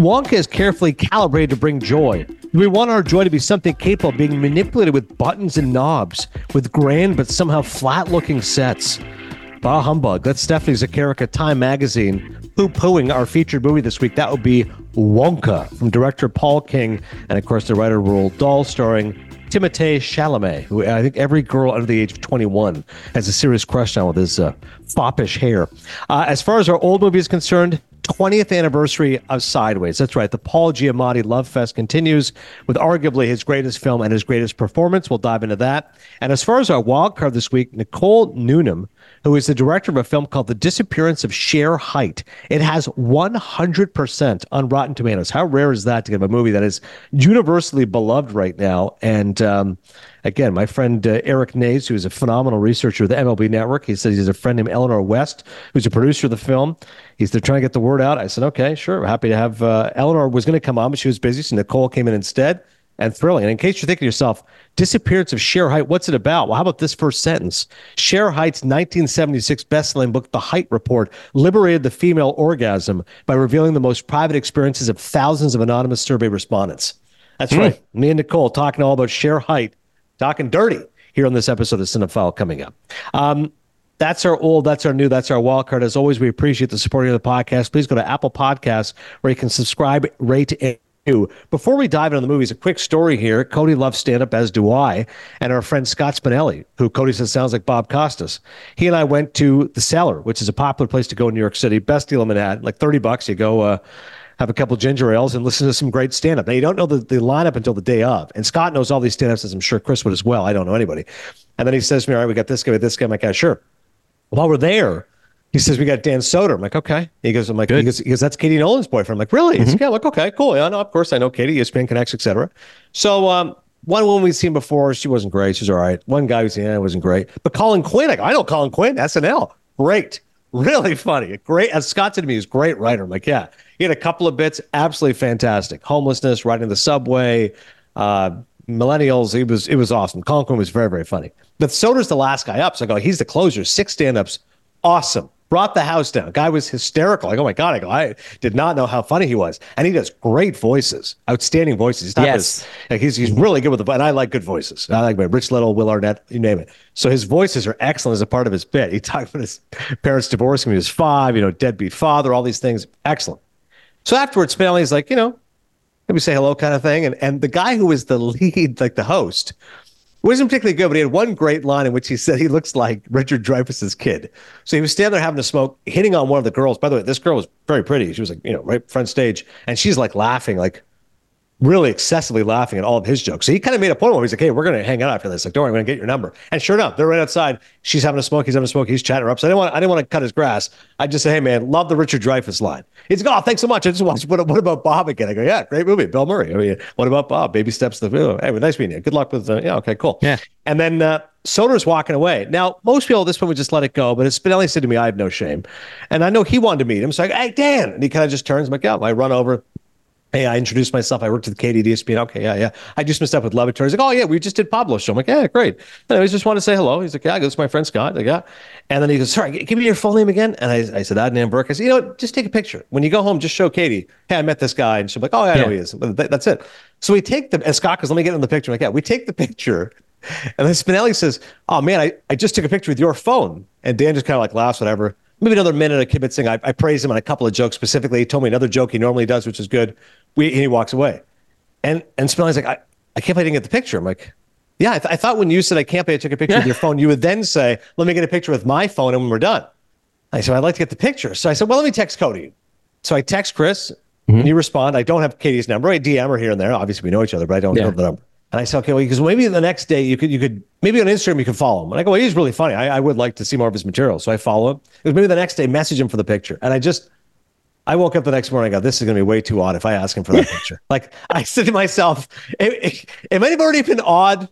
Wonka is carefully calibrated to bring joy. We want our joy to be something capable of being manipulated with buttons and knobs, with grand but somehow flat looking sets. Bah humbug. That's Stephanie Zacharek at Time Magazine poo pooing our featured movie this week. That would be Wonka from director Paul King and, of course, the writer Roald Dahl, starring Timothée Chalamet, who I think every girl under the age of 21 has a serious crush on with his uh, foppish hair. Uh, as far as our old movie is concerned, 20th anniversary of Sideways. That's right. The Paul Giamatti Love Fest continues with arguably his greatest film and his greatest performance. We'll dive into that. And as far as our wild card this week, Nicole Newnham who is the director of a film called The Disappearance of Shere Hite. It has 100% on Rotten Tomatoes. How rare is that to get a movie that is universally beloved right now? And um, again, my friend uh, Eric Nays, who is a phenomenal researcher of the MLB Network, he says he's a friend named Eleanor West, who's a producer of the film. He's they're trying to get the word out. I said, okay, sure, happy to have uh, Eleanor was going to come on, but she was busy, so Nicole came in instead and thrilling. And in case you're thinking to yourself, disappearance of Shere Hite, what's it about? Well, how about this first sentence? Shere Hite's 1976 best-selling book, The Hite Report, liberated the female orgasm by revealing the most private experiences of thousands of anonymous survey respondents. That's mm. right. Me and Nicole talking all about Shere Hite, talking dirty here on this episode of Cinephile coming up. Um, that's our old, that's our new, that's our wild card. As always, we appreciate the support of the podcast. Please go to Apple Podcasts where you can subscribe, rate, and before we dive into the movies, a quick story here. Cody loves stand up, as do I. And our friend Scott Spinelli, who Cody says sounds like Bob Costas. He and I went to the Cellar, which is a popular place to go in New York City. Best deal in Manhattan, like 30 bucks. You go, uh, have a couple ginger ales and listen to some great stand up. Now, you don't know the, the lineup until the day of. And Scott knows all these stand ups, as I'm sure Chris would as well. I don't know anybody. And then he says to me, All right, we got this guy, with this guy. I'm like, Yeah, sure. While we're there, he says, We got Dan Soder. I'm like, Okay. He goes, I'm like, he goes, he goes, That's Katie Nolan's boyfriend. I'm like, Really? Mm-hmm. He's like, Yeah, I'm like, Okay, cool. Yeah, no, of course I know Katie, ESPN Connects, etc. So, um, one woman we've seen before, she wasn't great. She's all right. One guy we've who's yeah, wasn't great. But Colin Quinn, like, I know Colin Quinn, SNL. Great. Really funny. Great. As Scott said to me, he's a great writer. I'm like, yeah. He had a couple of bits, absolutely fantastic. Homelessness, riding the subway, uh, millennials. It was it was awesome. Colin Quinn was very, very funny. But Soder's the last guy up. So I go, he's the closer. Six stand-ups. Awesome brought the house down. Guy was hysterical. Like, oh my god! I go, I did not know how funny he was, and he does great voices, outstanding voices. He's not yes. like he's he's really good with the. And I like good voices. I like my Rich Little, Will Arnett, you name it. So his voices are excellent as a part of his bit. He talked about his parents divorcing when he was five. You know, deadbeat father, all these things. Excellent. So afterwards, Spinelli's like, you know, let me say hello, kind of thing. And and the guy who was the lead, like the host, wasn't particularly good, but he had one great line in which he said he looks like Richard Dreyfuss's kid. So he was standing there having a smoke, hitting on one of the girls. By the way, this girl was very pretty. She was like, you know, right front stage, and she's like laughing, like really excessively laughing at all of his jokes. So he kind of made a point where he's like, hey, we're going to hang out after this. Like, don't worry, I'm going to get your number. And sure enough, they're right outside. She's having a smoke. He's having a smoke. He's chatting her up. So I didn't want, I didn't want to cut his grass. I just say, hey, man, love the Richard Dreyfuss line. He's like, oh, thanks so much. I just watched, what, what about Bob again? I go, yeah, great movie. Bill Murray. I mean, what about Bob? Baby steps to the film. Hey, nice meeting you. Good luck with, uh, yeah, okay, cool. Yeah. And then, uh, Soder's walking away. Now, most people at this point would just let it go, but Spinelli said to me, I have no shame. And I know he wanted to meet him. So I go, hey, Dan. And he kind of just turns, I'm like, yeah, I run over, Hey, I introduced myself. I worked at the KDDSP. Okay, yeah, yeah. I just messed up with Le Batard. He's like, oh, yeah, we just did Pablo show. I'm like, yeah, great. And I always just want to say hello. He's like, yeah, this is my friend Scott. Like, yeah. And then he goes, sorry, give me your full name again. And I, I said, Adnan Virk. I said, you know, what? just take a picture. When you go home, just show Katie, hey, I met this guy. And she's like, oh, yeah, I know he is. That's it. So we take the, and Scott goes, let me get in the picture. I'm like, yeah, we take the picture. And then Spinelli says, oh, man, I, I just took a picture with your phone. And Dan just kind of like laughs, whatever maybe another minute of kibitzing. I, I praise him on a couple of jokes specifically. He told me another joke he normally does, which is good. We, he walks away. And and Spinelli's like, I, I can't believe I didn't get the picture. I'm like, yeah, I, th- I thought when you said I can't believe I took a picture with your phone, you would then say, let me get a picture with my phone and when we're done. I said, I'd like to get the picture. So I said, well, let me text Cody. So I text Chris mm-hmm. and you respond. I don't have Katie's number. I DM her here and there. Obviously, we know each other, but I don't yeah. know the number. And I said, okay, well, because maybe the next day you could, you could, maybe on Instagram you could follow him. And I go, well, he's really funny. I, I would like to see more of his material. So I follow him. It was maybe the next day, message him for the picture. And I just, I woke up the next morning. I go, this is going to be way too odd if I ask him for that picture. Like I said to myself, it, it, it, might have already been odd.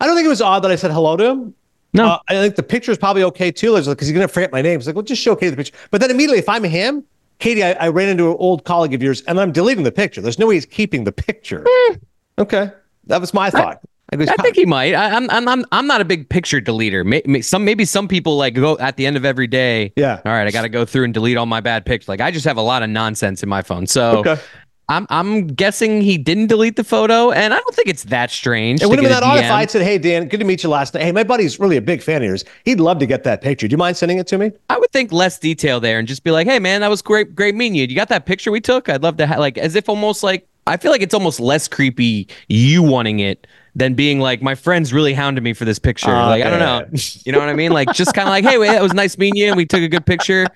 I don't think it was odd that I said hello to him. No, uh, I think the picture is probably okay too, because he's going to forget my name. It's like, well, just show Katie the picture. But then immediately, if I'm him, Katie, I, I, ran into an old colleague of yours, and I'm deleting the picture. There's no way he's keeping the picture. Mm. Okay, that was my thought. I, I think he might. I, am I'm, I'm, I'm not a big picture deleter. Maybe some, maybe some people like go at the end of every day. Yeah. All right, I got to go through and delete all my bad pics. Like I just have a lot of nonsense in my phone. So, okay. I'm I'm guessing he didn't delete the photo, and I don't think it's that strange. It would have been that odd if I'd said, "Hey Dan, good to meet you last night. Hey, my buddy's really a big fan of yours. He'd love to get that picture. Do you mind sending it to me?" I would think less detail there and just be like, "Hey, man, that was great, great meeting you. You got that picture we took? I'd love to have like as if almost like I feel like it's almost less creepy you wanting it than being like my friends really hounded me for this picture. like I don't know, you know what I mean? Like just kind of like, hey, wait, it was nice meeting you, and we took a good picture.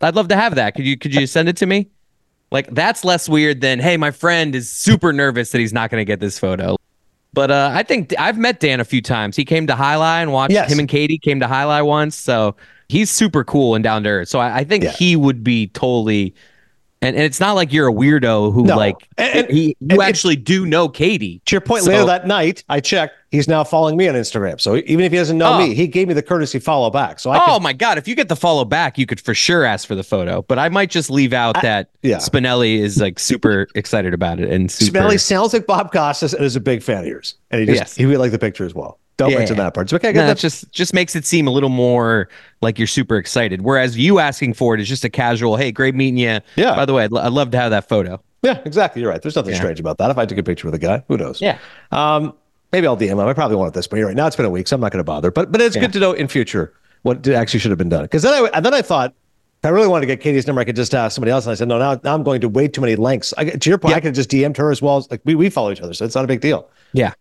I'd love to have that. Could you could you send it to me? Like that's less weird than hey, my friend is super nervous that he's not going to get this photo. But uh, I think I've met Dan a few times. He came to Highlight and watched Yes. him and Katie came to Highlight once. So he's super cool and down to earth. So I, I think Yeah. he would be totally. And, and it's not like you're a weirdo who No. like And- he you actually do know Katie. To your point, So- later that night, I checked. He's now following me on Instagram. So even if he doesn't know Oh. me, he gave me the courtesy follow back. So I oh could, my god! If you get the follow back, you could for sure ask for the photo. But I might just leave out that yeah. Spinelli is like super excited about it and super. Smelly sounds like Bob Costas and is a big fan of yours, and he just Yes. he would like the picture as well. Don't Yeah. mention that part. So okay, No, that just just makes it seem a little more like you're super excited. Whereas you asking for it is just a casual, "Hey, great meeting you." Yeah. By the way, I'd, lo- I'd love to have that photo. Yeah, exactly. You're right. There's nothing Yeah. strange about that. If I took a picture with a guy, who knows? Yeah. Um, maybe I'll DM him. I probably won't at this point. You're right. Now it's been a week, so I'm not going to bother. But but it's Yeah. good to know in future what actually should have been done. Because then I and then I thought. If I really wanted to get Katie's number. I could just ask somebody else. And I said, no, now, now I'm going to way too many lengths. I, to your point, Yeah. I could just DM'd her as well. Like we, we follow each other, so it's not a big deal. Yeah.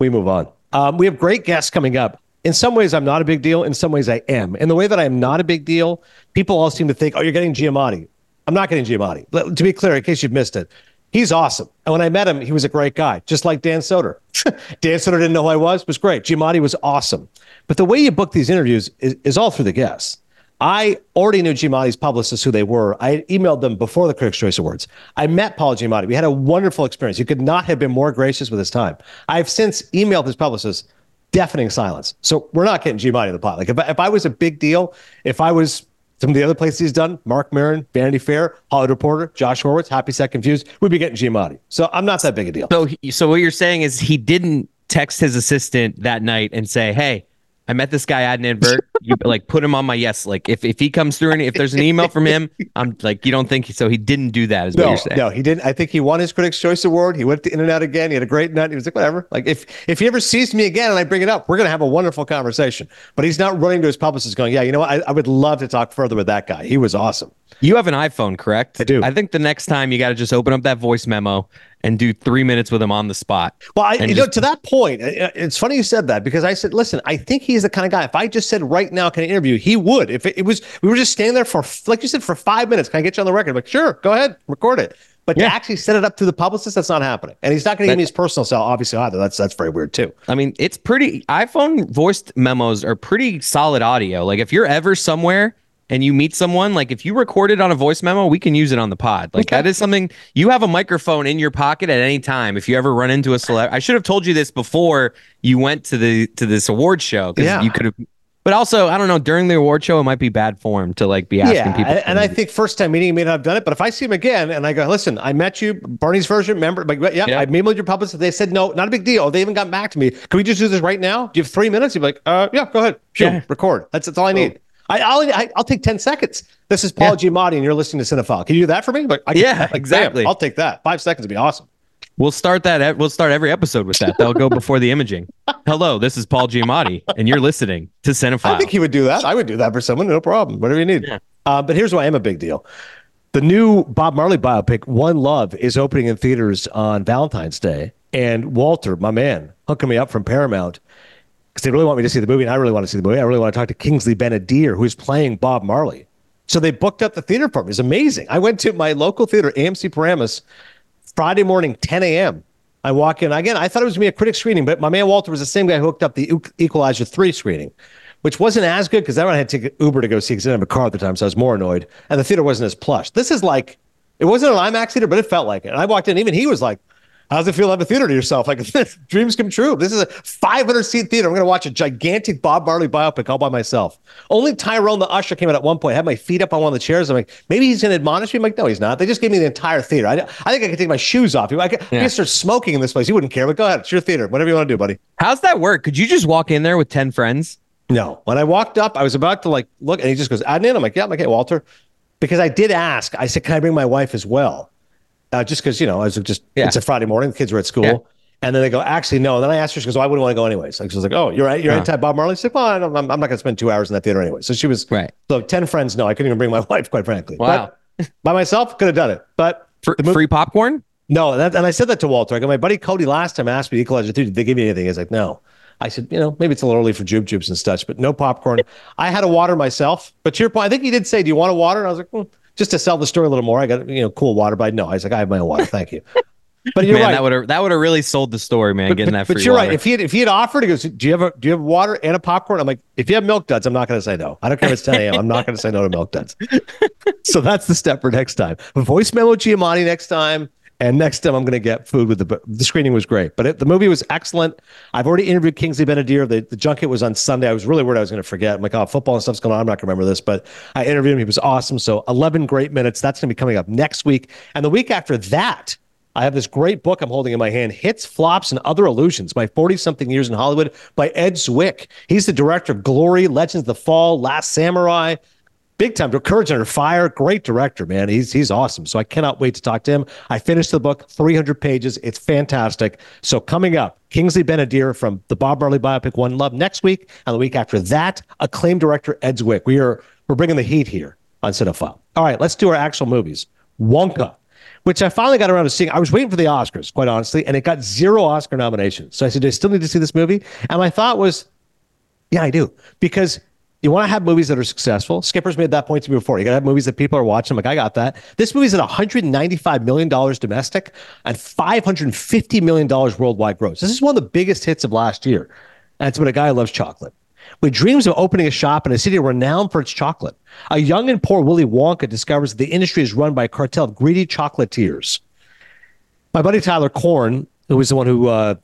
we move on. Um, we have great guests coming up. In some ways, I'm not a big deal. In some ways, I am. In the way that I am not a big deal, people all seem to think, oh, you're getting Giamatti. I'm not getting Giamatti. Let- To be clear, in case you've missed it, he's awesome. And when I met him, he was a great guy, just like Dan Soder. Dan Soder didn't know who I was, was great. Giamatti was awesome. But the way you book these interviews is, is all through the guests. I already knew Giamatti's publicists who they were. I emailed them before the Critics' Choice Awards. I met Paul Giamatti. We had a wonderful experience. He could not have been more gracious with his time. I've since emailed his publicist, deafening silence. So we're not getting Giamatti in the pot. Like if I, if I was a big deal, if I was some of the other places he's done, Marc Maron, Vanity Fair, Hollywood Reporter, Josh Horowitz, Happy Sad Confused, we'd be getting Giamatti. So I'm not that big a deal. So, he, so what you're saying is he didn't text his assistant that night and say, "Hey, I met this guy Adnan Virk. You like put him on my yes. Like if, if he comes through and if there's an email from him, I'm like you don't think so. He didn't do that. Is what No, you're saying? no, he didn't. I think he won his Critics' Choice Award. He went to internet again. He had a great night. He was like, whatever. Like if if he ever sees me again and I bring it up, we're gonna have a wonderful conversation. But he's not running to his publicist going, yeah, you know what? I, I would love to talk further with that guy. He was awesome. You have an iPhone, correct? I do. I think the next time you got to just open up that voice memo and do three minutes with him on the spot. Well, I, you know, to that point, uh, it's funny you said that because I said, listen, I think he's the kind of guy. If I just said right now, can I interview? He would. If it, it was, we were just standing there for, like you said, for five minutes. Can I get you on the record? I'm like, sure, go ahead, record it. But Yeah. to actually set it up to the publicist, that's not happening. And he's not going to give me his personal cell, obviously either. That's that's very weird too. I mean, it's pretty. iPhone voiced memos are pretty solid audio. Like if you're ever somewhere and you meet someone, like if you record it on a voice memo, we can use it on the pod. Like Okay. that is something you have a microphone in your pocket at any time. If you ever run into a celeb, I should have told you this before you went to the to this award show because Yeah. you could have. But also, I don't know. During the award show, it might be bad form to like be asking yeah, people. and, and I think first time meeting, he may not have done it. But if I see him again and I go, listen, I met you, Barney's version, remember? Like, yeah, Yeah. I with your publicist. They said no, not a big deal. They even got back to me. Can we just do this right now? Do you have three minutes? You'd be like, uh, yeah, go ahead, shoot, Yeah. record. That's that's all I need. I, I'll I, I'll take ten seconds. This is Paul Giamatti, and you're listening to Cinephile. Can you do that for me? Like, can- Yeah, like, damn, exactly. I'll take that. Five seconds would be awesome. We'll start that. We'll start every episode with that. They'll go before the imaging. Hello, this is Paul Giamatti, and you're listening to Cinephile. I think he would do that. I would do that for someone, no problem. Whatever you need. Yeah. Uh, but here's why I'm a big deal. The new Bob Marley biopic, One Love, is opening in theaters on Valentine's Day. And Walter, my man, hooking me up from Paramount because they really want me to see the movie, and I really want to see the movie. I really want to talk to Kingsley Ben-Adir, who's playing Bob Marley. So they booked up the theater for me. It's amazing. I went to my local theater, AMC Paramus, Friday morning, 10 a.m. I walk in again. I thought it was gonna be a critic screening, but my man Walter was the same guy who hooked up the Equalizer three screening, which wasn't as good because that one I had to take Uber to go see because I didn't have a car at the time, so I was more annoyed. And the theater wasn't as plush. This is like, it wasn't an IMAX theater, but it felt like it. And I walked in, even he was like, "How's it feel to have a theater to yourself? Like dreams come true. This is a 500 seat theater. I'm going to watch a gigantic Bob Marley biopic all by myself." Only Tyrone the usher came in at one point. I had my feet up on one of the chairs. I'm like, maybe he's going to admonish me. I'm like, no, he's not. They just gave me the entire theater. I, I think I could take my shoes off. I could, I Yeah. could start smoking in this place. You wouldn't care, but go ahead. It's your theater. Whatever you want to do, buddy. How's that work? Could you just walk in there with 10 friends? No. When I walked up, I was about to like look, and he just goes, Adnan. In. I'm like, yeah, I'm like, hey, Walter. Because I did ask. I said, can I bring my wife as well? Uh, just because you know I was just Yeah. it's a Friday morning, the kids were at school. Yeah. And then they go, actually, no. And then I asked her, she goes, oh, I wouldn't want to go anyways. Like, she was like, oh, you're right. You're Oh. anti Bob Marley. She's like, well, I I'm not going to spend two hours in that theater anyway. So she was, Right. so 10 friends, no, I couldn't even bring my wife, quite frankly. Wow. But by myself, could have done it. But Fr- the movie- free popcorn? no, that, and I said that to Walter. I go, my buddy Cody last time asked me Equalizer 2, did they give you anything? He's like, no. I said, you know, maybe it's a little early for Jube Jubes and such, but no popcorn. I had a water myself. But to your point, I think he did say, do you want a water? And I was like, "Hmm, just to sell the story a little more. I got, you know, cool water. But no, I was like, I have my own water. Thank you. But you're man, right. that would have that would have really sold the story, man. but, getting but- that but free you're water. right. If he had, if he had offered, he goes, do you have a, do you have water and a popcorn? I'm like, if you have milk duds, I'm not going to say no. I don't care if it's 10 a.m. I'm not going to say no to milk duds. so that's the step for next time. Voice memo Giamatti next time. And next time I'm going to get food with the the screening was great, but it, the movie was excellent. I've already interviewed Kingsley Ben-Adir. The, the junket was on Sunday. I was really worried I was going to forget. I'm like, oh, football and stuff's going on. I'm not going to remember this, but I interviewed him. He was awesome. So 11 great minutes. That's going to be coming up next week, and the week after that. I have this great book I'm holding in my hand, Hits, Flops, and Other Illusions, My 40 something years in Hollywood by Ed Zwick. He's the director of Glory, Legends of the Fall, Last Samurai, big time. Courage Under Fire, great director, man. He's he's awesome. So I cannot wait to talk to him. I finished the book, 300 pages. It's fantastic. So coming up, Kingsley Ben-Adir from the Bob Marley biopic One Love next week, and the week after that, acclaimed director Ed Zwick. We are we're bringing the heat here on Cinephile. All right, let's do our actual movies. Wonka which I finally got around to seeing. I was waiting for the Oscars, quite honestly, and it got zero Oscar nominations. So I said, Do I still need to see this movie? And my thought was, Yeah, I do. Because you want to have movies that are successful. Skipper's made that point to me before. You got to have movies that people are watching. I'm like, I got that. This movie's at $195 million domestic and $550 million worldwide gross. This is one of the biggest hits of last year. And it's about a guy who loves chocolate. With dreams of opening a shop in a city renowned for its chocolate, a young and poor Willy Wonka discovers that the industry is run by a cartel of greedy chocolatiers. My buddy Tyler Korn, who was the one who uh,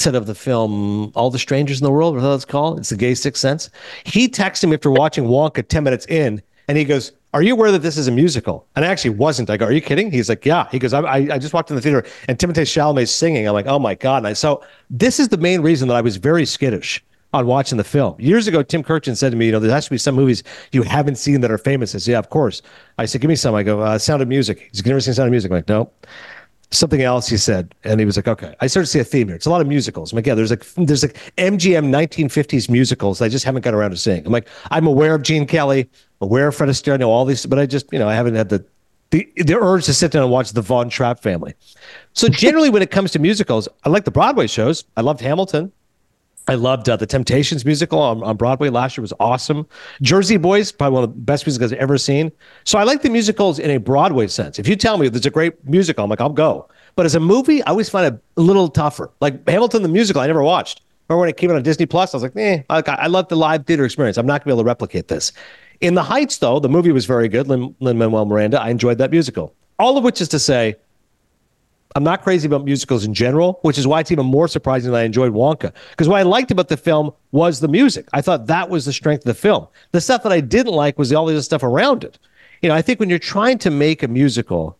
said of the film All the Strangers in the World, whatever that's called, it's the gay sixth sense. He texted me after watching Wonka 10 minutes in, and he goes, Are you aware that this is a musical? And I actually wasn't. I go, Are you kidding? He's like, Yeah. He goes, I, I, I just walked in the theater and Timothée Chalamet's singing. I'm like, Oh my God. And I, so this is the main reason that I was very skittish on watching the film. Years ago, Tim Kurkjian said to me, you know, there has to be some movies you haven't seen that are famous. I said, yeah, of course. I said, give me some. I go, uh, Sound of Music. He's never seen Sound of Music. I'm like, no. Something else he said, and he was like, okay. I started to see a theme here. It's a lot of musicals. I'm like, yeah, there's like there's like MGM 1950s musicals. I just haven't got around to seeing. I'm like, I'm aware of Gene Kelly, aware of Fred Astaire, I know all these, but I just, you know, I haven't had the the, the urge to sit down and watch the Von Trapp family. So generally, when it comes to musicals, I like the Broadway shows. I loved Hamilton. I loved uh, the Temptations musical on, on Broadway last year was awesome. Jersey Boys, probably one of the best musicals I've ever seen. So I like the musicals in a Broadway sense. If you tell me there's a great musical, I'm like, I'll go. But as a movie, I always find it a little tougher. Like Hamilton the musical, I never watched. Or when it came out on Disney Plus, I was like, eh, I, I love the live theater experience. I'm not going to be able to replicate this. In The Heights, though, the movie was very good. Lin Manuel Miranda, I enjoyed that musical. All of which is to say, I'm not crazy about musicals in general, which is why it's even more surprising that I enjoyed Wonka. Because what I liked about the film was the music. I thought that was the strength of the film. The stuff that I didn't like was all the other stuff around it. You know, I think when you're trying to make a musical,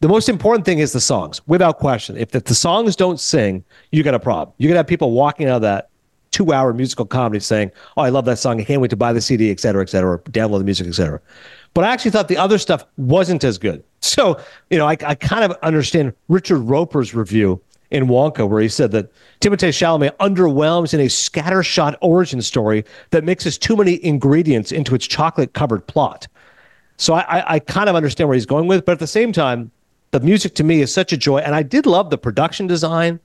the most important thing is the songs, without question. If the, the songs don't sing, you got a problem. You're gonna have people walking out of that two-hour musical comedy saying, "Oh, I love that song. I can't wait to buy the CD, et cetera, et cetera, download the music, et cetera." But I actually thought the other stuff wasn't as good. So, you know, I, I kind of understand Richard Roeper's review in Wonka, where he said that Timothée Chalamet underwhelms in a scattershot origin story that mixes too many ingredients into its chocolate-covered plot. So I, I, I kind of understand where he's going with, but at the same time, the music to me is such a joy, and I did love the production design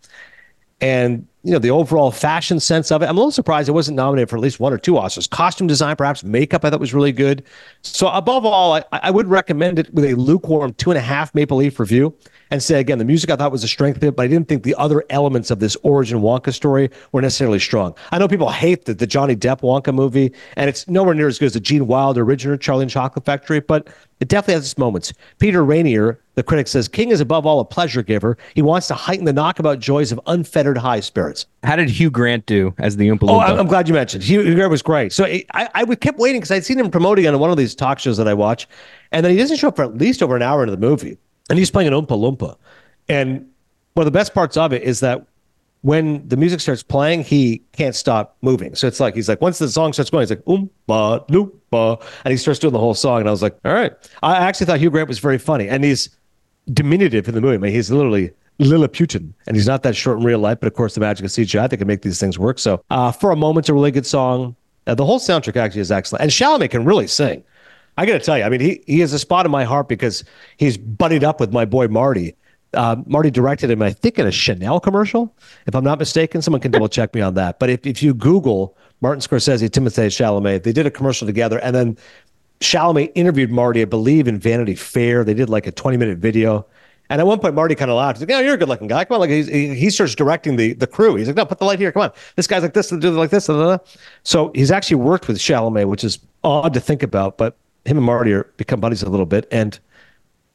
and you know the overall fashion sense of it. I'm a little surprised it wasn't nominated for at least one or two Oscars. Costume design, perhaps makeup, I thought was really good. So above all, I, I would recommend it with a lukewarm two and a half Maple Leaf review. And say again, the music I thought was a strength of it, but I didn't think the other elements of this origin Wonka story were necessarily strong. I know people hate the, the Johnny Depp Wonka movie, and it's nowhere near as good as the Gene Wilder original Charlie and Chocolate Factory, but it definitely has its moments. Peter Rainer, the critic, says King is above all a pleasure giver. He wants to heighten the knockabout joys of unfettered high spirits. How did Hugh Grant do as the Oompa Oh, Loompa? I'm I'm glad you mentioned. Hugh Hugh Grant was great. So I, I kept waiting because I'd seen him promoting on one of these talk shows that I watch, and then he doesn't show up for at least over an hour into the movie, and he's playing an Oompa Loompa. And one of the best parts of it is that when the music starts playing, he can't stop moving. So it's like he's like once the song starts going, he's like Oompa Loompa, and he starts doing the whole song. And I was like, all right. I actually thought Hugh Grant was very funny, and he's diminutive in the movie. I mean, he's literally Lilliputian, and he's not that short in real life. But of course, the magic of CGI they can make these things work. So, uh, for a moment, it's a really good song. Uh, the whole soundtrack actually is excellent, and Chalamet can really sing. I got to tell you, I mean, he he has a spot in my heart because he's buddied up with my boy Marty. Uh, Marty directed him, I think, in a Chanel commercial, if I'm not mistaken. Someone can double check me on that. But if, if you Google Martin Scorsese, Timothée Chalamet, they did a commercial together, and then Chalamet interviewed Marty, I believe, in Vanity Fair. They did like a 20 minute video. And at one point, Marty kind of laughed. He's like, "Oh, you're a good looking guy. Come on!" Like he's, he, he starts directing the the crew. He's like, "No, put the light here. Come on." This guy's like this, do like this. Blah, blah, blah. So he's actually worked with Chalamet, which is odd to think about. But him and Marty are become buddies a little bit. And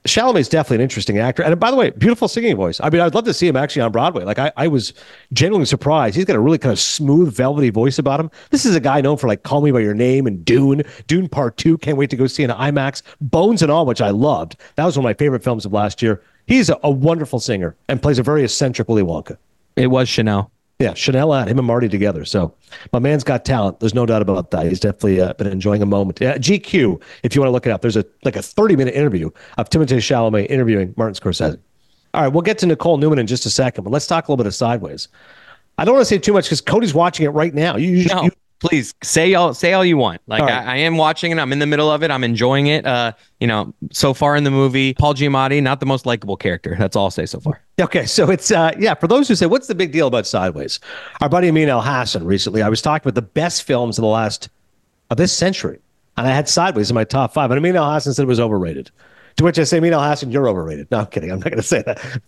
Chalamet's definitely an interesting actor. And by the way, beautiful singing voice. I mean, I'd love to see him actually on Broadway. Like, I, I was genuinely surprised. He's got a really kind of smooth, velvety voice about him. This is a guy known for like Call Me By Your Name and Dune, Dune Part 2. Can't wait to go see in IMAX. Bones and All, which I loved. That was one of my favorite films of last year. He's a, a wonderful singer and plays a very eccentric Willy Wonka. It was Chanel. Yeah, Chanel at him and Marty together. So my man's got talent. There's no doubt about that. He's definitely uh, been enjoying a moment. Yeah, GQ, if you want to look it up, there's a like a 30 minute interview of Timothée Chalamet interviewing Martin Scorsese. All right, we'll get to Nicole Newnham in just a second, but let's talk a little bit of Sideways. I don't want to say too much because Cody's watching it right now. You, you, No, you please say all say all you want. Like right. I, I am watching it. I'm in the middle of it. I'm enjoying it. Uh, you know, so far in the movie, Paul Giamatti, not the most likable character. That's all I'll say so far. Okay, so it's uh yeah, for those who say what's the big deal about Sideways? Our buddy Amin Al Hassan recently, I was talking about the best films of the last of this century. And I had Sideways in my top five. And Amin Al Hassan said it was overrated. To which I say, Amin Al Hassan, you're overrated. No, I'm kidding. I'm not gonna say that.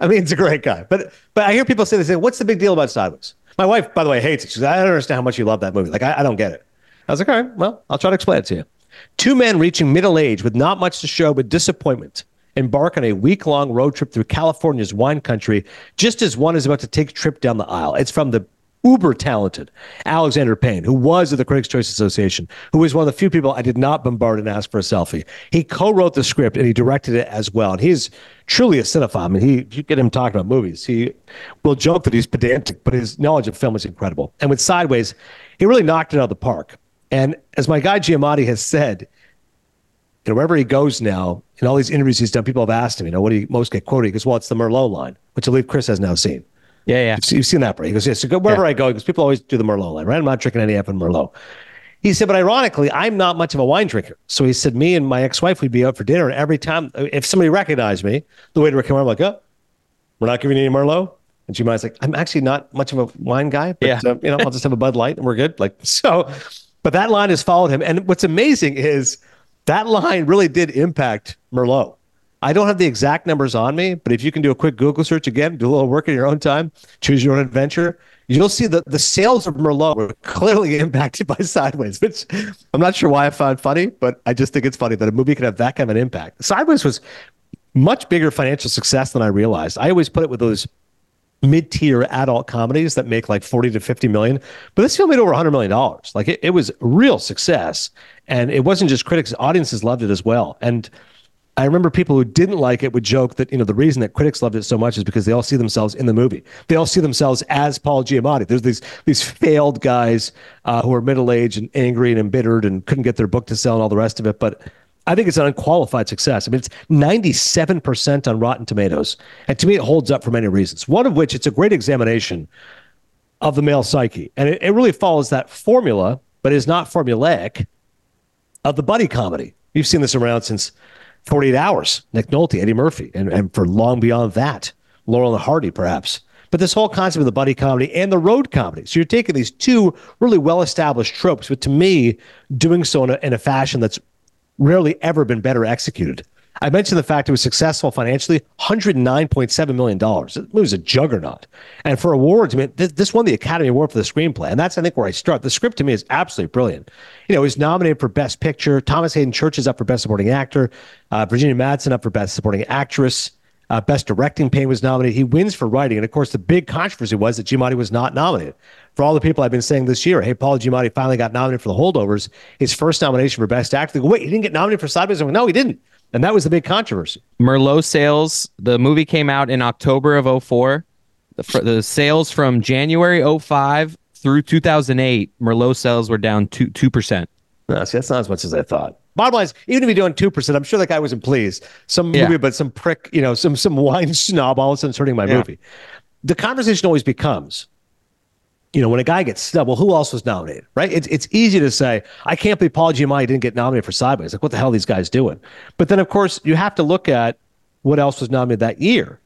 I mean, he's a great guy. But but I hear people say they say, What's the big deal about Sideways? My wife, by the way, hates it. She's like, I don't understand how much you love that movie. Like, I, I don't get it. I was like, all right, well, I'll try to explain it to you. Two men reaching middle age with not much to show but disappointment embark on a week long road trip through California's wine country just as one is about to take a trip down the aisle. It's from the uber talented Alexander Payne, who was at the Critics' Choice Association, who was one of the few people I did not bombard and ask for a selfie. He co wrote the script and he directed it as well. And he's truly a cinephile. I mean, he, you get him talking about movies. He will joke that he's pedantic, but his knowledge of film is incredible. And with Sideways, he really knocked it out of the park. And as my guy Giamatti has said, you know, wherever he goes now, in all these interviews he's done, people have asked him, you know, what do you most get quoted? He goes, well, it's the Merlot line, which I believe Chris has now seen. Yeah, yeah. You've, you've seen that, right? He goes, yes. So go wherever I go, because people always do the Merlot line, right? I'm not drinking any effing Merlot. He said, but ironically, I'm not much of a wine drinker. So he said, me and my ex-wife, we'd be out for dinner, and every time, if somebody recognized me, the waiter would come over, I'm like, oh, we're not giving you any Merlot. And she might like, I'm actually not much of a wine guy, but Yeah. uh, you know, I'll just have a Bud Light and we're good. Like so, but that line has followed him. And what's amazing is that line really did impact Merlot. I don't have the exact numbers on me, but if you can do a quick Google search again, do a little work in your own time, choose your own adventure, you'll see that the sales of Merlot were clearly impacted by Sideways, which I'm not sure why I found funny, but I just think it's funny that a movie can have that kind of an impact. Sideways was much bigger financial success than I realized. I always put it with those mid-tier adult comedies that make like 40 to 50 million but this film made over 100 million dollars like it, it was real success and it wasn't just critics audiences loved it as well and i remember people who didn't like it would joke that you know the reason that critics loved it so much is because they all see themselves in the movie they all see themselves as paul giamatti there's these these failed guys uh, who are middle-aged and angry and embittered and couldn't get their book to sell and all the rest of it but I think it's an unqualified success. I mean, it's 97% on Rotten Tomatoes. And to me, it holds up for many reasons. One of which, it's a great examination of the male psyche. And it, it really follows that formula, but is not formulaic, of the buddy comedy. You've seen this around since 48 Hours, Nick Nolte, Eddie Murphy, and, and for long beyond that, Laurel and Hardy, perhaps. But this whole concept of the buddy comedy and the road comedy. So you're taking these two really well established tropes, but to me, doing so in a, in a fashion that's rarely ever been better executed. I mentioned the fact it was successful financially, $109.7 million. It was a juggernaut. And for awards, I mean, th- this won the Academy Award for the screenplay. And that's, I think, where I start. The script to me is absolutely brilliant. You know, it was nominated for Best Picture. Thomas Haden Church is up for Best Supporting Actor. Uh, Virginia Madsen up for Best Supporting Actress. Uh, Best Directing Payne was nominated. He wins for writing. And of course, the big controversy was that Giamatti was not nominated. For all the people I've been saying this year, hey, Paul Giamatti finally got nominated for The Holdovers, his first nomination for Best Actor. They go, wait, he didn't get nominated for Sideways? Like, no, he didn't. And that was the big controversy. Merlot sales. The movie came out in October of 04. The, the sales from January 05 through 2008, Merlot sales were down two two percent. No, see, that's not as much as I thought. Bottom line is, even if you're doing two percent, I'm sure that guy wasn't pleased. Some Yeah. movie, but some prick, you know, some some wine snob all of a sudden hurting my Yeah. movie. The conversation always becomes, you know, when a guy gets snubbed, well, who else was nominated, right? It's it's easy to say, I can't believe Paul Giamatti didn't get nominated for Sideways. Like, what the hell are these guys doing? But then, of course, you have to look at what else was nominated that year,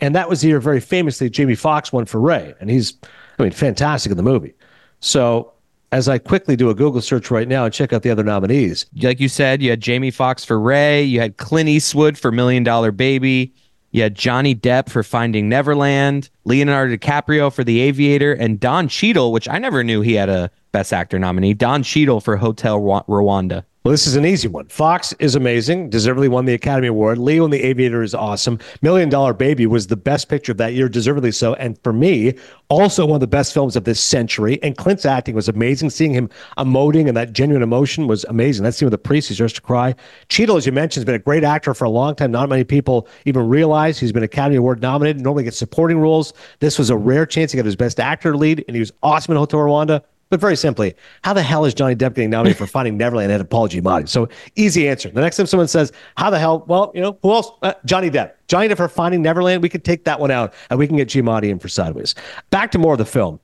and that was the year very famously Jamie Foxx won for Ray, and he's, I mean, fantastic in the movie. So. As I quickly do a Google search right now and check out the other nominees, like you said, you had Jamie Foxx for Ray, you had Clint Eastwood for Million Dollar Baby, you had Johnny Depp for Finding Neverland, Leonardo DiCaprio for The Aviator, and Don Cheadle, which I never knew he had a Best Actor nominee. Don Cheadle for Hotel Rwanda. Well, this is an easy one. Fox is amazing, deservedly won the Academy Award. Leo and the Aviator is awesome. Million Dollar Baby was the best picture of that year, deservedly so. And for me, also one of the best films of this century. And Clint's acting was amazing. Seeing him emoting and that genuine emotion was amazing. That scene with the priest, he starts to cry. Cheadle, as you mentioned, has been a great actor for a long time. Not many people even realize he's been Academy Award nominated. Normally gets supporting roles. This was a rare chance to get his best actor lead, and he was awesome in Hotel Rwanda. But very simply, how the hell is Johnny Depp getting nominated for Finding Neverland of Paul Giamatti? So easy answer. The next time someone says, "How the hell?" Well, you know who else? Uh, Johnny Depp. Johnny Depp for Finding Neverland. We could take that one out, and we can get Giamatti in for Sideways. Back to more of the film.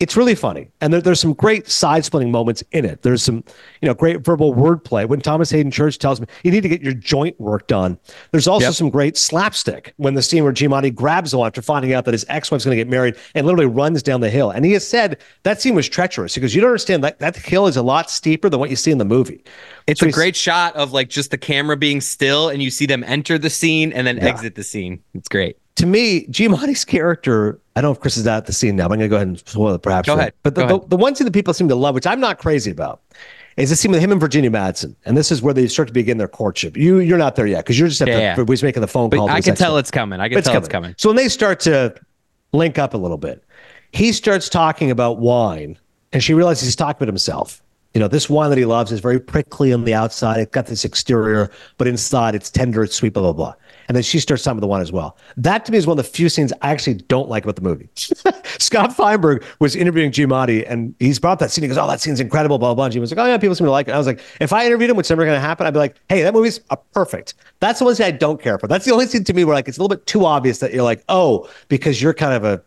It's really funny, and there, there's some great side-splitting moments in it. There's some, you know, great verbal wordplay. When Thomas Haden Church tells me you need to get your joint work done. There's also Yep. some great slapstick when the scene where Giamatti grabs him after finding out that his ex-wife's going to get married and literally runs down the hill. And he has said that scene was treacherous because you don't understand that that hill is a lot steeper than what you see in the movie. It's So a great shot of like just the camera being still and you see them enter the scene and then exit the scene. It's great. To me, Giamatti's character, I don't know if Chris is out at the scene now, but I'm going to go ahead and spoil it perhaps. Go ahead. But the, Go the, ahead. the one scene that people seem to love, which I'm not crazy about, is the scene with him and Virginia Madsen. And this is where they start to begin their courtship. You, you're not there yet because you're just at Yeah, the, yeah. making the phone But call. I can tell it's coming. I can tell it's coming. So when they start to link up a little bit, he starts talking about wine, and she realizes he's talking about himself. You know, this wine that he loves is very prickly on the outside. It's got this exterior, but inside it's tender, it's sweet, blah, blah, blah. And then she starts talking about the wine as well. That to me is one of the few scenes I actually don't like about the movie. Scott Feinberg was interviewing Giamatti and he's brought that scene. He goes, Oh, that scene's incredible, blah, blah, blah. And he was like, Oh, yeah, people seem to like it. I was like, If I interviewed him, which never going to happen, I'd be like, Hey, that movie's uh, perfect. That's the one scene I don't care for. That's the only scene to me where like it's a little bit too obvious that you're like, Oh, because you're kind of a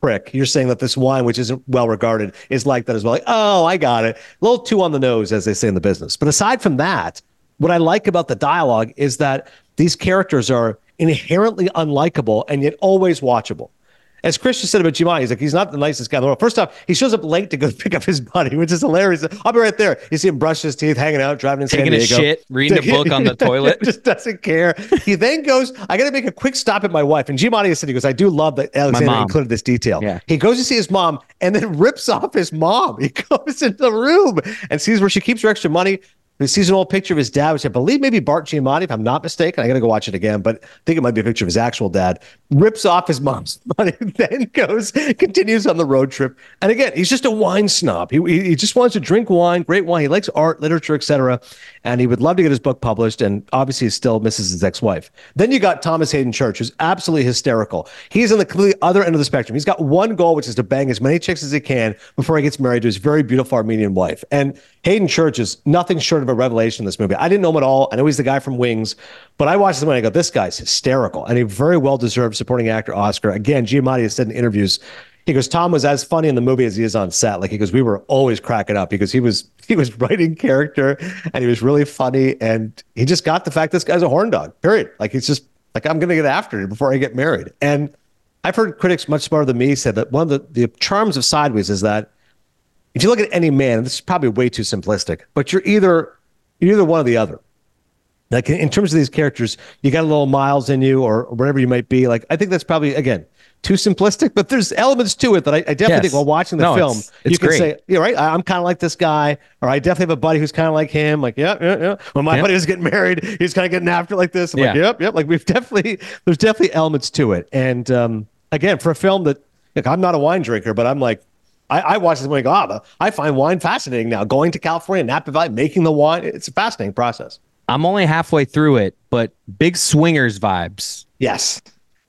prick. You're saying that this wine, which isn't well regarded, is like that as well. Like, oh, I got it. A little too on the nose, as they say in the business. But aside from that, what I like about the dialogue is that these characters are inherently unlikable and yet always watchable. As Chris just said about Giamatti, he's like, he's not the nicest guy in the world. First off, he shows up late to go pick up his buddy, which is hilarious. I'll be right there. You see him brush his teeth, hanging out, driving in Taking San a shit, reading a book on the toilet. just doesn't care. He then goes, I got to make a quick stop at my wife. And Giamatti said, he goes, I do love that Alexander included this detail. Yeah. He goes to see his mom and then rips off his mom. He goes into the room and sees where she keeps her extra money. He sees an old picture of his dad, which I believe maybe Bart Giamatti, if I'm not mistaken. I got to go watch it again, but I think it might be a picture of his actual dad. Rips off his mom's money, then goes, continues on the road trip. And again, he's just a wine snob. He, he, just wants to drink wine, great wine. He likes art, literature, etc. And he would love to get his book published. And obviously, he still misses his ex wife. Then you got Thomas Haden Church, who's absolutely hysterical. He's on the completely other end of the spectrum. He's got one goal, which is to bang as many chicks as he can before he gets married to his very beautiful Armenian wife. And Haden Church is nothing short of a revelation in this movie. I didn't know him at all. I know he's the guy from Wings, but I watched this one and I go, this guy's hysterical and a very well deserved supporting actor Oscar. Again, Giamatti has said in interviews, he goes, Tom was as funny in the movie as he is on set. Like he goes, we were always cracking up because he was he was writing character and he was really funny and he just got the fact this guy's a horn dog. Period. Like he's just like I'm gonna get after him before I get married. And I've heard critics much smarter than me said that one of the, the charms of Sideways is that if you look at any man, this is probably way too simplistic, but you're either you're either one or the other. Like in terms of these characters, you got a little miles in you or whatever you might be. Like I think that's probably again too simplistic, but there's elements to it that I, I definitely Yes. think while watching the No, film, it's- it's you can great. say, "Yeah, right. I- I'm kind of like this guy," or "I definitely have a buddy who's kind of like him." Like, yeah, yeah, yeah. When my Yeah. buddy was getting married, he's kind of getting after like this. I'm like, Yeah. yep, yep. Like we've definitely there's definitely elements to it. And um, again, for a film that like I'm not a wine drinker, but I'm like. I, I watch this movie and go, ah, I find wine fascinating now. Going to California, Napa Valley, making the wine, it's a fascinating process. I'm only halfway through it, but big swingers vibes. Yes.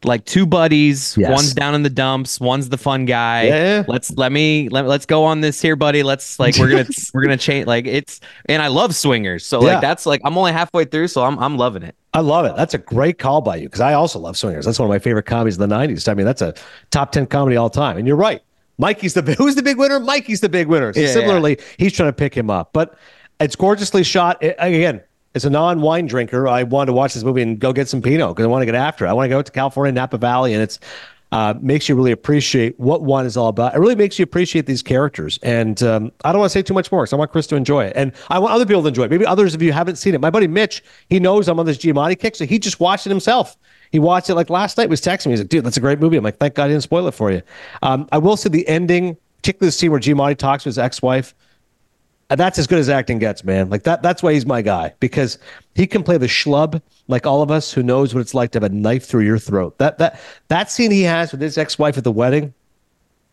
like two buddies. Yes. One's down in the dumps. One's the fun guy. Yeah. Let's let me let, let's go on this here, buddy. Let's like we're gonna we're gonna change like it's and I love swingers. So Yeah. like that's like I'm only halfway through, so I'm I'm loving it. I love it. That's a great call by you because I also love Swingers. That's one of my favorite comedies of the '90s. I mean, that's a top ten comedy all time. And you're right. Mikey's the who's the big winner? Mikey's the big winner. So Yeah, similarly, he's trying to pick him up, but it's gorgeously shot. It- again, as a non-wine drinker, I wanted to watch this movie and go get some Pinot because I want to get after. it. I want to go to California, Napa Valley, and it's uh, makes you really appreciate what wine is all about. It really makes you appreciate these characters. And um, I don't want to say too much more because I want Chris to enjoy it, and I want other people to enjoy it. Maybe others of you haven't seen it. My buddy Mitch, he knows I'm on this Giamatti kick, so he just watched it himself. He watched it like last night. Was texting me. He's like, "Dude, that's a great movie." I'm like, "Thank God I didn't spoil it for you." Um, I will say the ending, particularly the scene where Giamatti talks to his ex-wife. Uh, That's as good as acting gets, man. Like that. That's why he's my guy because he can play the schlub like all of us who knows what it's like to have a knife through your throat. That that that scene he has with his ex-wife at the wedding.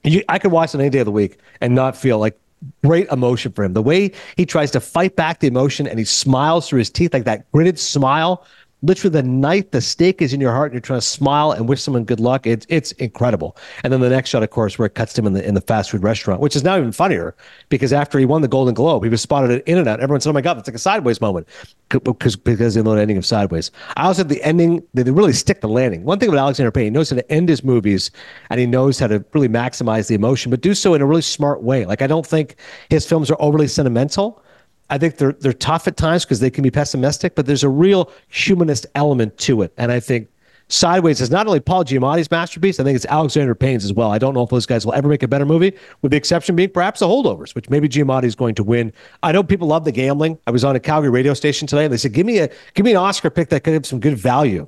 You, I could watch it any day of the week and not feel like great emotion for him. The way he tries to fight back the emotion and he smiles through his teeth like that gritted smile. Literally, the knife, the stake is in your heart, and you're trying to smile and wish someone good luck. It's it's incredible. And then the next shot, of course, where it cuts him in the in the fast food restaurant, which is now even funnier because after he won the Golden Globe, he was spotted at In-N-Out. Everyone said, "Oh my God, that's like a Sideways moment," because because the ending of Sideways. I also the ending they they really stick the landing. One thing about Alexander Payne, he knows how to end his movies, and he knows how to really maximize the emotion, but do so in a really smart way. Like I don't think his films are overly sentimental. I think they're they're tough at times because they can be pessimistic, but there's a real humanist element to it. And I think Sideways is not only Paul Giamatti's masterpiece, I think it's Alexander Payne's as well. I don't know if those guys will ever make a better movie, with the exception being perhaps the holdovers, which maybe Giamatti is going to win. I know people love the gambling. I was on a Calgary radio station today, and they said, "Give me a give me an Oscar pick that could have some good value."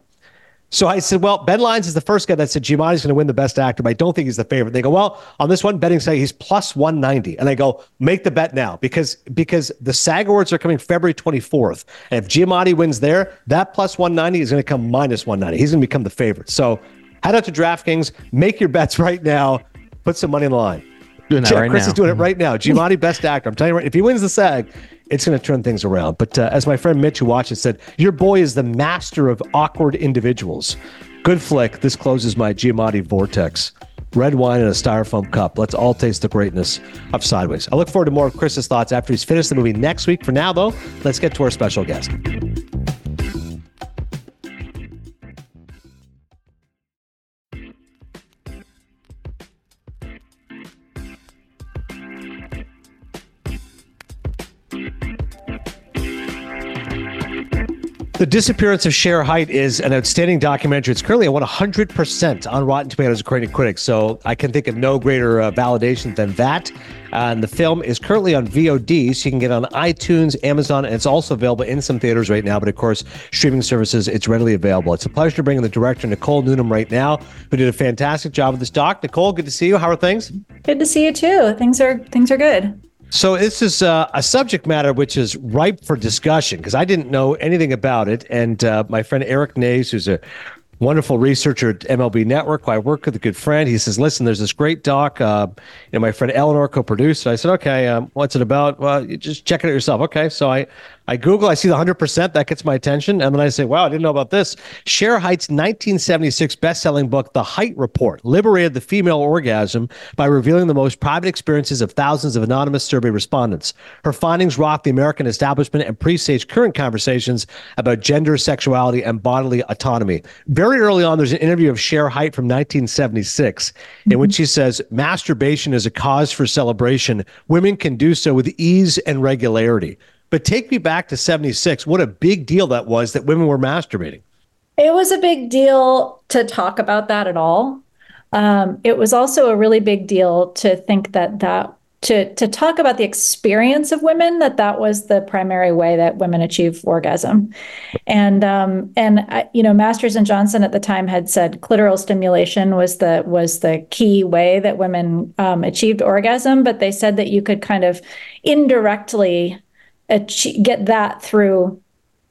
So I said, well, Ben Lyons is the first guy that said Giamatti's going to win the best actor, but I don't think he's the favorite. They go, well, on this one betting site, he's plus 190. And I go, make the bet now because because the SAG Awards are coming February 24th. And if Giamatti wins there, that plus 190 is going to come minus 190. He's going to become the favorite. So head out to DraftKings, make your bets right now, put some money in the line. Doing that Yeah, right Chris now. is doing it right now. Giamatti, best actor. I'm telling you right. If he wins the SAG, it's going to turn things around. But uh, as my friend Mitch, who watches, said, your boy is the master of awkward individuals. Good flick. This closes my Giamatti vortex. Red wine in a styrofoam cup. Let's all taste the greatness of Sideways. I look forward to more of Chris's thoughts after he's finished the movie next week. For now, though, let's get to our special guest. The Disappearance of Shere Hite is an outstanding documentary. It's currently at 100% on Rotten Tomatoes according to critics, so I can think of no greater uh, validation than that. Uh, and the film is currently on VOD, so you can get it on iTunes, Amazon, and it's also available in some theaters right now. But of course, streaming services, it's readily available. It's a pleasure to bring in the director, Nicole Newnham, right now, who did a fantastic job with this doc. Nicole, good to see you. How are things? Good to see you too. Things are things are good. So this is uh, a subject matter which is ripe for discussion because I didn't know anything about it, and uh, my friend Eric Nays, who's a wonderful researcher at MLB Network, who I work with a good friend, he says, "Listen, there's this great doc. Uh, you know, my friend Eleanor co-produced. I said, "Okay, um, what's it about? Well, you just check it out yourself." Okay, so I I Google, I see the hundred percent that gets my attention, and then I say, "Wow, I didn't know about this." Shere Hite's 1976 best-selling book, The Hite Report, liberated the female orgasm by revealing the most private experiences of thousands of anonymous survey respondents. Her findings rocked the American establishment and presaged current conversations about gender, sexuality, and bodily autonomy. Very early on, there's an interview of Shere Hite from 1976 in mm-hmm. which she says, "Masturbation is a cause for celebration. Women can do so with ease and regularity." But take me back to 76. What a big deal that was that women were masturbating. It was a big deal to talk about that at all. Um, it was also a really big deal to think that that to to talk about the experience of women that that was the primary way that women achieve orgasm, and um, and you know Masters and Johnson at the time had said clitoral stimulation was the was the key way that women um, achieved orgasm, but they said that you could kind of indirectly achieve, get that through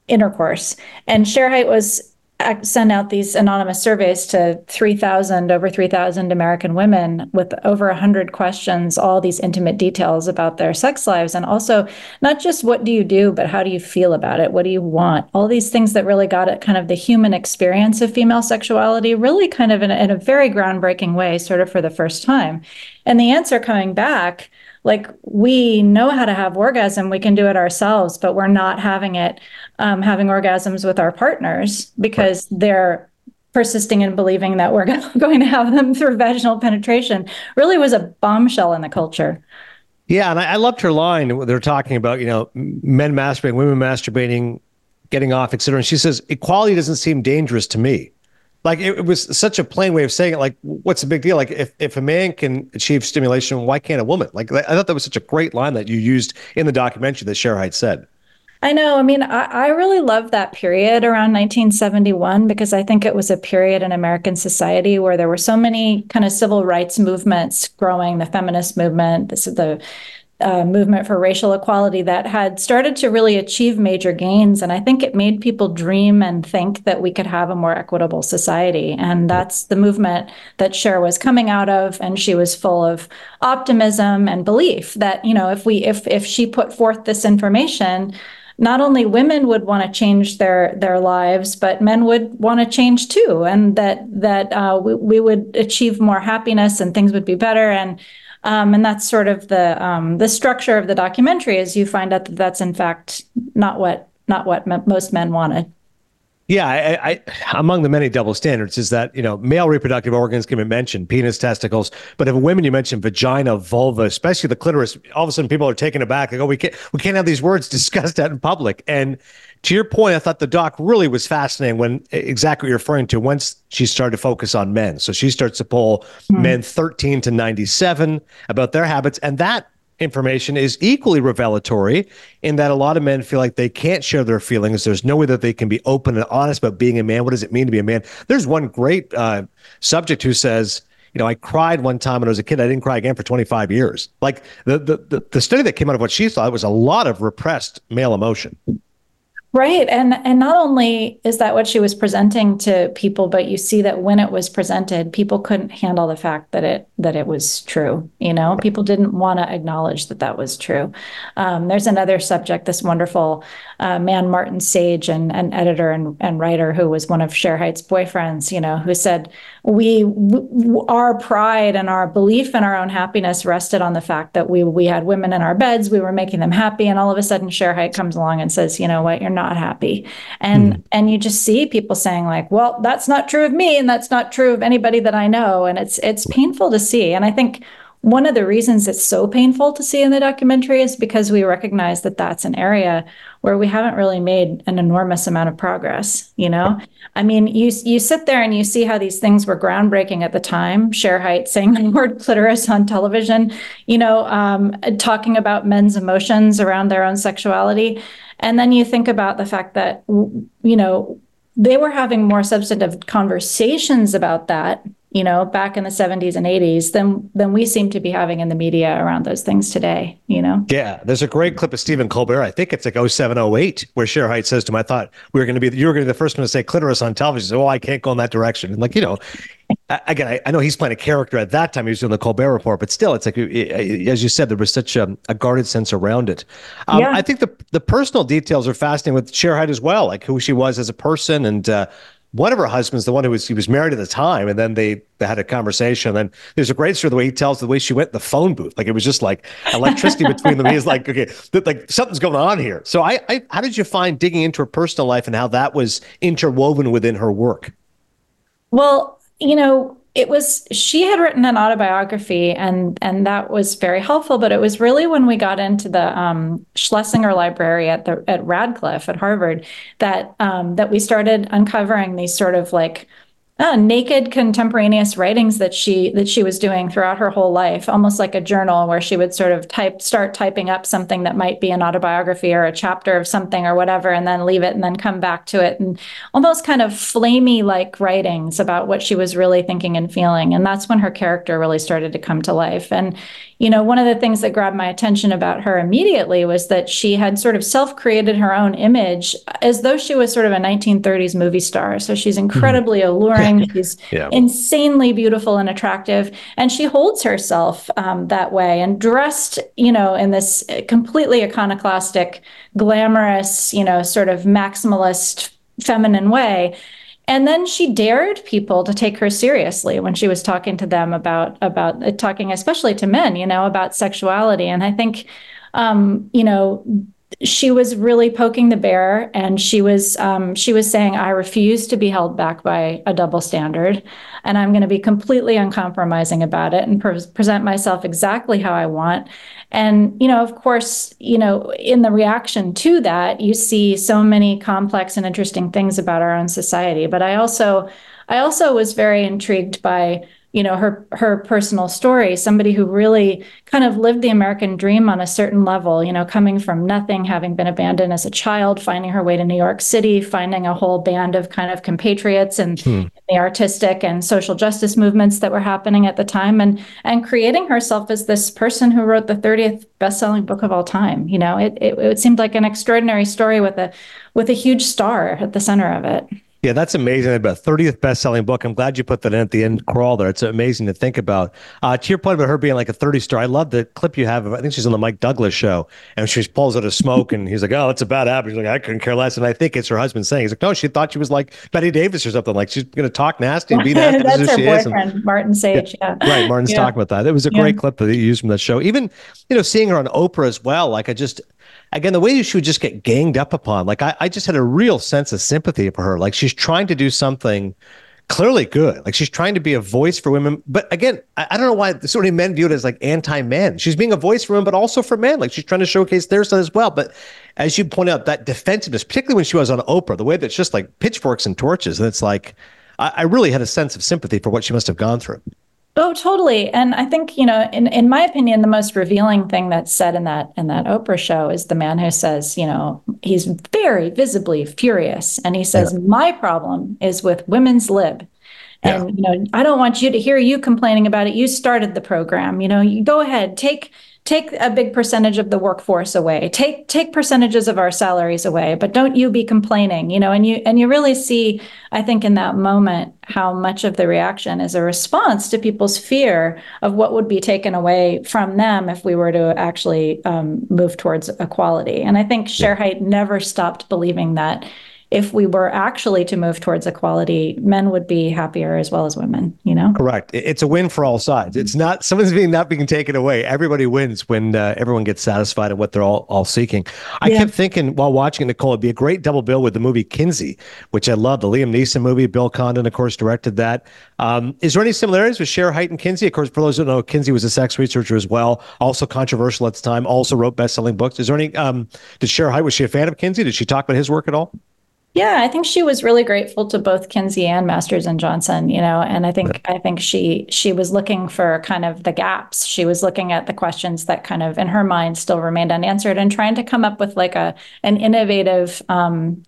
intercourse. And Shere Hite was uh, send out these anonymous surveys to 3,000, over 3,000 American women with over 100 questions, all these intimate details about their sex lives. And also, not just what do you do, but how do you feel about it? What do you want? All these things that really got at kind of the human experience of female sexuality, really kind of in a, in a very groundbreaking way, sort of for the first time. And the answer coming back, like we know how to have orgasm we can do it ourselves but we're not having it um, having orgasms with our partners because right. they're persisting in believing that we're going to have them through vaginal penetration. Really was a bombshell in the culture. Yeah and i, I loved her line they're talking about you know men masturbating women masturbating getting off etc and she says equality doesn't seem dangerous to me like it, it, was such a plain way of saying it. Like, what's the big deal? Like, if, if a man can achieve stimulation, why can't a woman? Like, I thought that was such a great line that you used in the documentary that Shere Hite said. I know. I mean, I, I really love that period around 1971 because I think it was a period in American society where there were so many kind of civil rights movements growing, the feminist movement, this is the uh, movement for racial equality that had started to really achieve major gains. And I think it made people dream and think that we could have a more equitable society. And that's the movement that Shere was coming out of. And she was full of optimism and belief that, you know, if we if if she put forth this information, not only women would want to change their their lives, but men would want to change too, and that that uh, we, we would achieve more happiness and things would be better. And um, and that's sort of the um, the structure of the documentary. Is you find out that that's in fact not what not what most men wanted. Yeah, I, I, among the many double standards is that you know male reproductive organs can be mentioned, penis, testicles, but if women you mention vagina, vulva, especially the clitoris, all of a sudden people are taken aback. Like, oh, we can't we can't have these words discussed out in public. And to your point, I thought the doc really was fascinating when exactly what you're referring to. Once she started to focus on men, so she starts to pull mm-hmm. men 13 to 97 about their habits, and that information is equally revelatory in that a lot of men feel like they can't share their feelings. There's no way that they can be open and honest about being a man. What does it mean to be a man? There's one great uh, subject who says, you know, I cried one time when I was a kid. I didn't cry again for 25 years. Like the, the, the, the study that came out of what she thought was a lot of repressed male emotion. Right. And and not only is that what she was presenting to people, but you see that when it was presented, people couldn't handle the fact that it that it was true. You know, people didn't want to acknowledge that that was true. Um, there's another subject, this wonderful uh, man, Martin Sage, and an editor and, and writer who was one of Shere Hite's boyfriends, you know, who said, we, w- our pride and our belief in our own happiness rested on the fact that we, we had women in our beds, we were making them happy. And all of a sudden, Shere Hite comes along and says, you know what, you're not happy. And, mm. and you just see people saying like, well, that's not true of me. And that's not true of anybody that I know. And it's, it's painful to see. And I think one of the reasons it's so painful to see in the documentary is because we recognize that that's an area where we haven't really made an enormous amount of progress you know? I mean you you sit there and you see how these things were groundbreaking at the time Shere Hite saying the word clitoris on television you know um, talking about men's emotions around their own sexuality. And then you think about the fact that you know they were having more substantive conversations about that you know, back in the 70s and 80s than than we seem to be having in the media around those things today, you know? Yeah. There's a great clip of Stephen Colbert. I think it's like 0708, where Shere Hite says to him, I thought we were going to be, you were going to be the first one to say clitoris on television. So, oh, I can't go in that direction. And like, you know, again, I, I, know he's playing a character at that time. He was doing the Colbert Report, but still, it's like, as you said, there was such a, a guarded sense around it. Um, yeah. I think the the personal details are fascinating with Shere Hite as well, like who she was as a person and uh, one of her husbands, the one who was he was married at the time, and then they, they had a conversation. And then there's a great story the way he tells the way she went in the phone booth. Like it was just like electricity between them. He's like, okay, th- like something's going on here. So I, I, how did you find digging into her personal life and how that was interwoven within her work? Well, you know, it was she had written an autobiography and and that was very helpful but it was really when we got into the um, schlesinger library at the at radcliffe at harvard that um, that we started uncovering these sort of like uh, naked contemporaneous writings that she that she was doing throughout her whole life, almost like a journal where she would sort of type start typing up something that might be an autobiography or a chapter of something or whatever, and then leave it and then come back to it, and almost kind of flamey like writings about what she was really thinking and feeling. And that's when her character really started to come to life. And you know, one of the things that grabbed my attention about her immediately was that she had sort of self created her own image as though she was sort of a 1930s movie star. So she's incredibly mm-hmm. alluring. She's yeah. insanely beautiful and attractive. And she holds herself um, that way and dressed, you know, in this completely iconoclastic, glamorous, you know, sort of maximalist feminine way and then she dared people to take her seriously when she was talking to them about about uh, talking especially to men you know about sexuality and i think um, you know she was really poking the bear and she was um, she was saying i refuse to be held back by a double standard and i'm going to be completely uncompromising about it and pre- present myself exactly how i want. And you know of course you know in the reaction to that you see so many complex and interesting things about our own society. But i also i also was very intrigued by you know her her personal story somebody who really kind of lived the american dream on a certain level you know coming from nothing having been abandoned as a child finding her way to new york city finding a whole band of kind of compatriots and hmm. the artistic and social justice movements that were happening at the time and and creating herself as this person who wrote the 30th best-selling book of all time you know it, it, it seemed like an extraordinary story with a with a huge star at the center of it yeah, that's amazing. About 30th best-selling book. I'm glad you put that in at the end crawl there. It's amazing to think about. Uh, to your point about her being like a 30 star, I love the clip you have of. I think she's on the Mike Douglas show, and she pulls out a smoke, and he's like, "Oh, it's a bad habit." She's like, "I couldn't care less." And I think it's her husband saying, "He's like, no, she thought she was like Bette Davis or something. Like she's going to talk nasty and be that. that's her boyfriend, and, Martin Sage. Yeah. yeah. right. Martin's yeah. talking about that. It was a great clip that you used from that show. Even you know, seeing her on Oprah as well. Like I just again, the way she would just get ganged up upon, like I, I just had a real sense of sympathy for her. Like she's trying to do something clearly good. Like she's trying to be a voice for women. But again, I, I don't know why so many men view it as like anti-men. She's being a voice for women, but also for men. Like she's trying to showcase their side as well. But as you point out, that defensiveness, particularly when she was on Oprah, the way that's just like pitchforks and torches, and it's like I, I really had a sense of sympathy for what she must have gone through. Oh, totally. And I think, you know, in, in my opinion, the most revealing thing that's said in that in that Oprah show is the man who says, you know, he's very visibly furious. And he says, yeah. My problem is with women's lib. And you know, I don't want you to hear you complaining about it. You started the program. You know, you go ahead, take take a big percentage of the workforce away take take percentages of our salaries away but don't you be complaining you know and you and you really see i think in that moment how much of the reaction is a response to people's fear of what would be taken away from them if we were to actually um, move towards equality and i think Shere Hite never stopped believing that if we were actually to move towards equality, men would be happier as well as women, you know? Correct. It's a win for all sides. It's not someone's being not being taken away. Everybody wins when uh, everyone gets satisfied in what they're all, all seeking. I yeah. kept thinking while watching Nicole, it'd be a great double bill with the movie Kinsey, which I love. The Liam Neeson movie. Bill Condon, of course, directed that. Um, is there any similarities with Shere Hite, and Kinsey? Of course, for those who don't know, Kinsey was a sex researcher as well, also controversial at the time, also wrote best-selling books. Is there any, um, did Shere Hite, was she a fan of Kinsey? Did she talk about his work at all? Yeah, I think she was really grateful to both Kinsey and Masters and Johnson, you know, and I think I think she she was looking for kind of the gaps. She was looking at the questions that kind of in her mind still remained unanswered and trying to come up with like a an innovative um,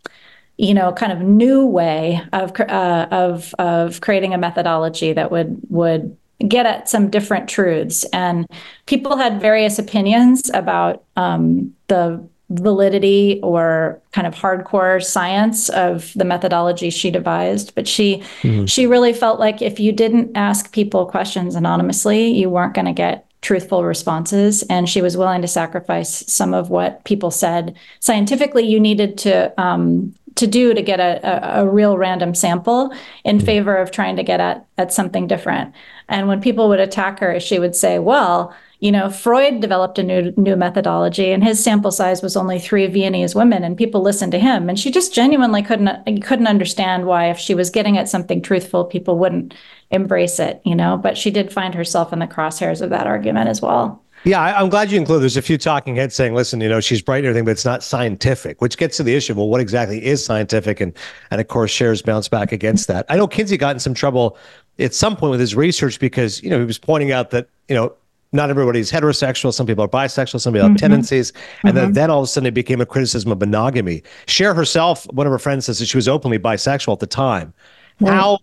you know, kind of new way of uh, of of creating a methodology that would would get at some different truths. And people had various opinions about um, the validity or kind of hardcore science of the methodology she devised but she mm-hmm. she really felt like if you didn't ask people questions anonymously you weren't going to get truthful responses and she was willing to sacrifice some of what people said scientifically you needed to um, to do to get a, a, a real random sample in mm-hmm. favor of trying to get at, at something different and when people would attack her she would say well you know, Freud developed a new new methodology, and his sample size was only three Viennese women, and people listened to him. And she just genuinely couldn't couldn't understand why, if she was getting at something truthful, people wouldn't embrace it. You know, but she did find herself in the crosshairs of that argument as well. Yeah, I, am glad you include. There's a few talking heads saying, "Listen, you know, she's bright and everything, but it's not scientific," which gets to the issue. Well, what exactly is scientific? And and of course, shares bounced back against that. I know Kinsey got in some trouble at some point with his research because you know he was pointing out that you know not everybody's heterosexual. Some people are bisexual. Some people have mm-hmm. tendencies. And mm-hmm. then, then all of a sudden it became a criticism of monogamy. Shere herself, one of her friends says that she was openly bisexual at the time. Right. How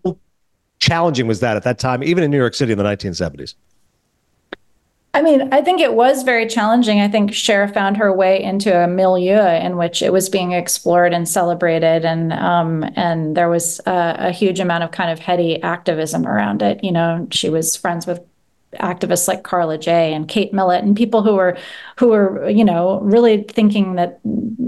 challenging was that at that time, even in New York City in the 1970s? I mean, I think it was very challenging. I think Shere found her way into a milieu in which it was being explored and celebrated, and um, and there was a, a, huge amount of kind of heady activism around it. You know, she was friends with activists like Karla Jay and Kate Millett and people who were who were you know really thinking that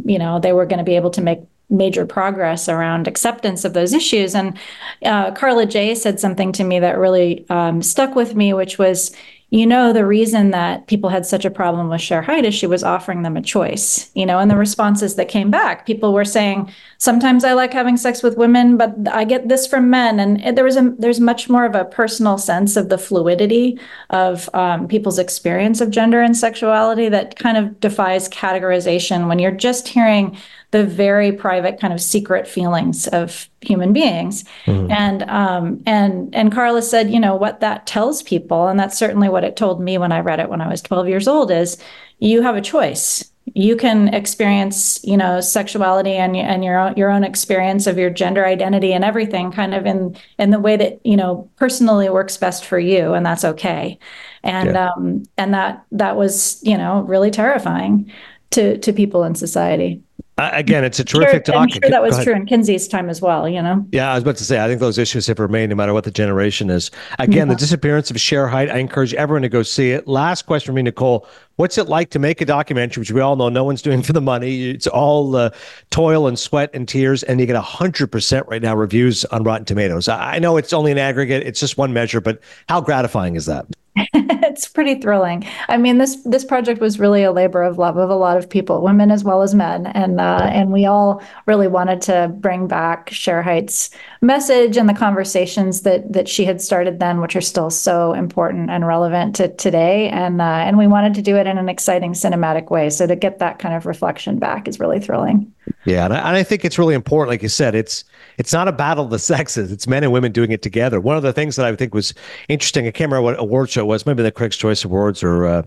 you know they were going to be able to make major progress around acceptance of those issues. And uh, Karla Jay said something to me that really um, stuck with me, which was, you know, the reason that people had such a problem with Shere Hite is she was offering them a choice, you know, and the responses that came back, people were saying, sometimes I like having sex with women, but I get this from men. And there was a, there's much more of a personal sense of the fluidity of um, people's experience of gender and sexuality that kind of defies categorization when you're just hearing the very private kind of secret feelings of human beings. Mm. And um, and and Karla said, you know, what that tells people, and that's certainly what it told me when I read it when I was 12 years old, is you have a choice. You can experience, you know, sexuality and and your own, your own experience of your gender identity and everything, kind of in in the way that you know personally works best for you, and that's okay. And yeah. um, and that that was, you know, really terrifying to to people in society. Uh, again, it's a terrific sure. I'm sure that was true in Kinsey's time as well, you know? Yeah, I was about to say, I think those issues have remained no matter what the generation is. Again, yeah. the disappearance of Shere Hite, I encourage everyone to go see it. Last question for me, Nicole. What's it like to make a documentary, which we all know no one's doing for the money? It's all uh, toil and sweat and tears, and you get 100% right now reviews on Rotten Tomatoes. I know it's only an aggregate, it's just one measure, but how gratifying is that? it's pretty thrilling. I mean, this this project was really a labor of love of a lot of people, women as well as men, and uh, and we all really wanted to bring back Shere Hite's message and the conversations that that she had started then, which are still so important and relevant to today. And uh, and we wanted to do it in an exciting cinematic way. So to get that kind of reflection back is really thrilling. Yeah, and I, and I think it's really important. Like you said, it's it's not a battle of the sexes. It's men and women doing it together. One of the things that I think was interesting, I can't remember what award show it was, maybe the Critics' Choice Awards or uh,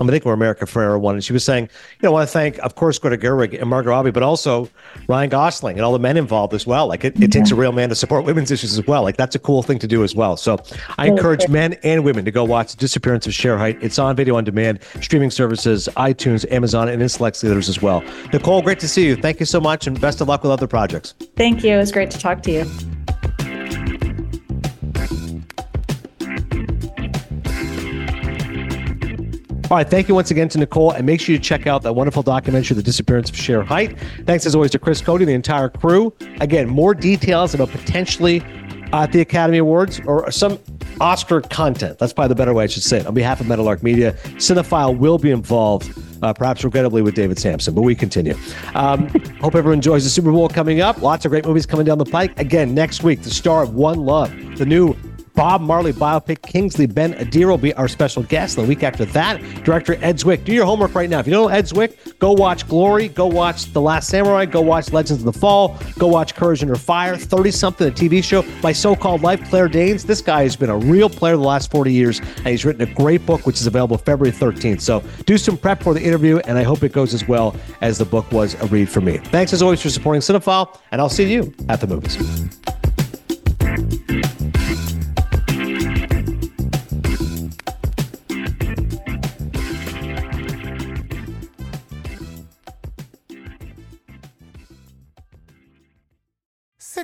I think where America Ferrera won, and she was saying, you know, I want to thank, of course, Greta Gerwig and Margot Robbie, but also Ryan Gosling and all the men involved as well. Like it, it takes a real man to support women's issues as well. Like that's a cool thing to do as well. So I encourage men and women to go watch The Disappearance of Shere Hite. It's on video on demand, streaming services, iTunes, Amazon, and in select theaters as well. Nicole, great to see you. Thank you so much, and best of luck with other projects. Thank you. It was great to talk to you. All right. Thank you once again to Nicole. And make sure you check out that wonderful documentary, The Disappearance of Shere Hite. Thanks as always to Chris Cote, the entire crew. Again, more details about potentially at the Academy Awards or some Oscar content. That's probably the better way I should say it. On behalf of Meadowlark Media, Cinephile will be involved, uh, perhaps regrettably, with David Samson, but we continue. Um, hope everyone enjoys the Super Bowl coming up. Lots of great movies coming down the pike. Again, next week, the star of One Love, the new Bob Marley biopic. Kingsley Ben-Adir will be our special guest. The week after that, director Ed Zwick. Do your homework right now. If you don't know Ed Zwick, go watch Glory, go watch The Last Samurai, go watch Legends of the Fall, go watch Courage Under Fire, 30 something, a TV show. My so called life, Claire Danes. This guy has been a real player the last 40 years, and he's written a great book, which is available February 13th. So do some prep for the interview, and I hope it goes as well as the book was a read for me. Thanks as always for supporting Cinephile, and I'll see you at the movies.